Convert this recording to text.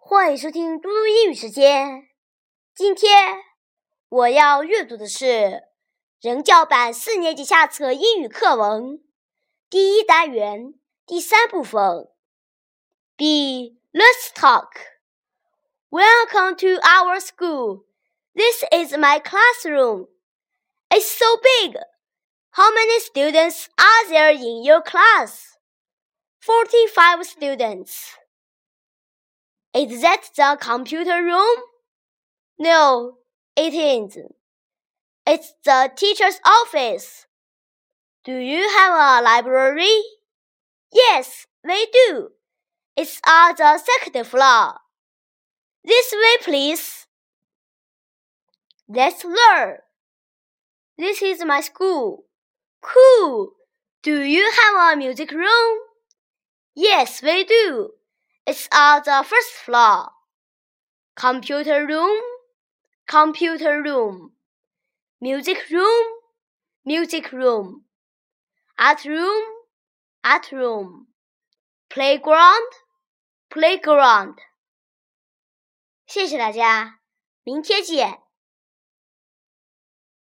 欢迎收听嘟嘟英语时间。今天我要阅读的是人教版四年级下册英语课文第一单元第三部分。B. Let's talk. Welcome to our school. This is my classroom. It's so big. How many students are there in your class? Forty-five students. Is that the computer room? No, it isn't. It's the teacher's office. Do you have a library? Yes, we do. It's on the second floor. This way, please. Let's learn. This is my school. Cool. Do you have a music room? Yes, we do. It's on the first floor. Computer room, computer room. Music room, music room. Art room, art room. Playground, playground. 谢谢大家，明天见。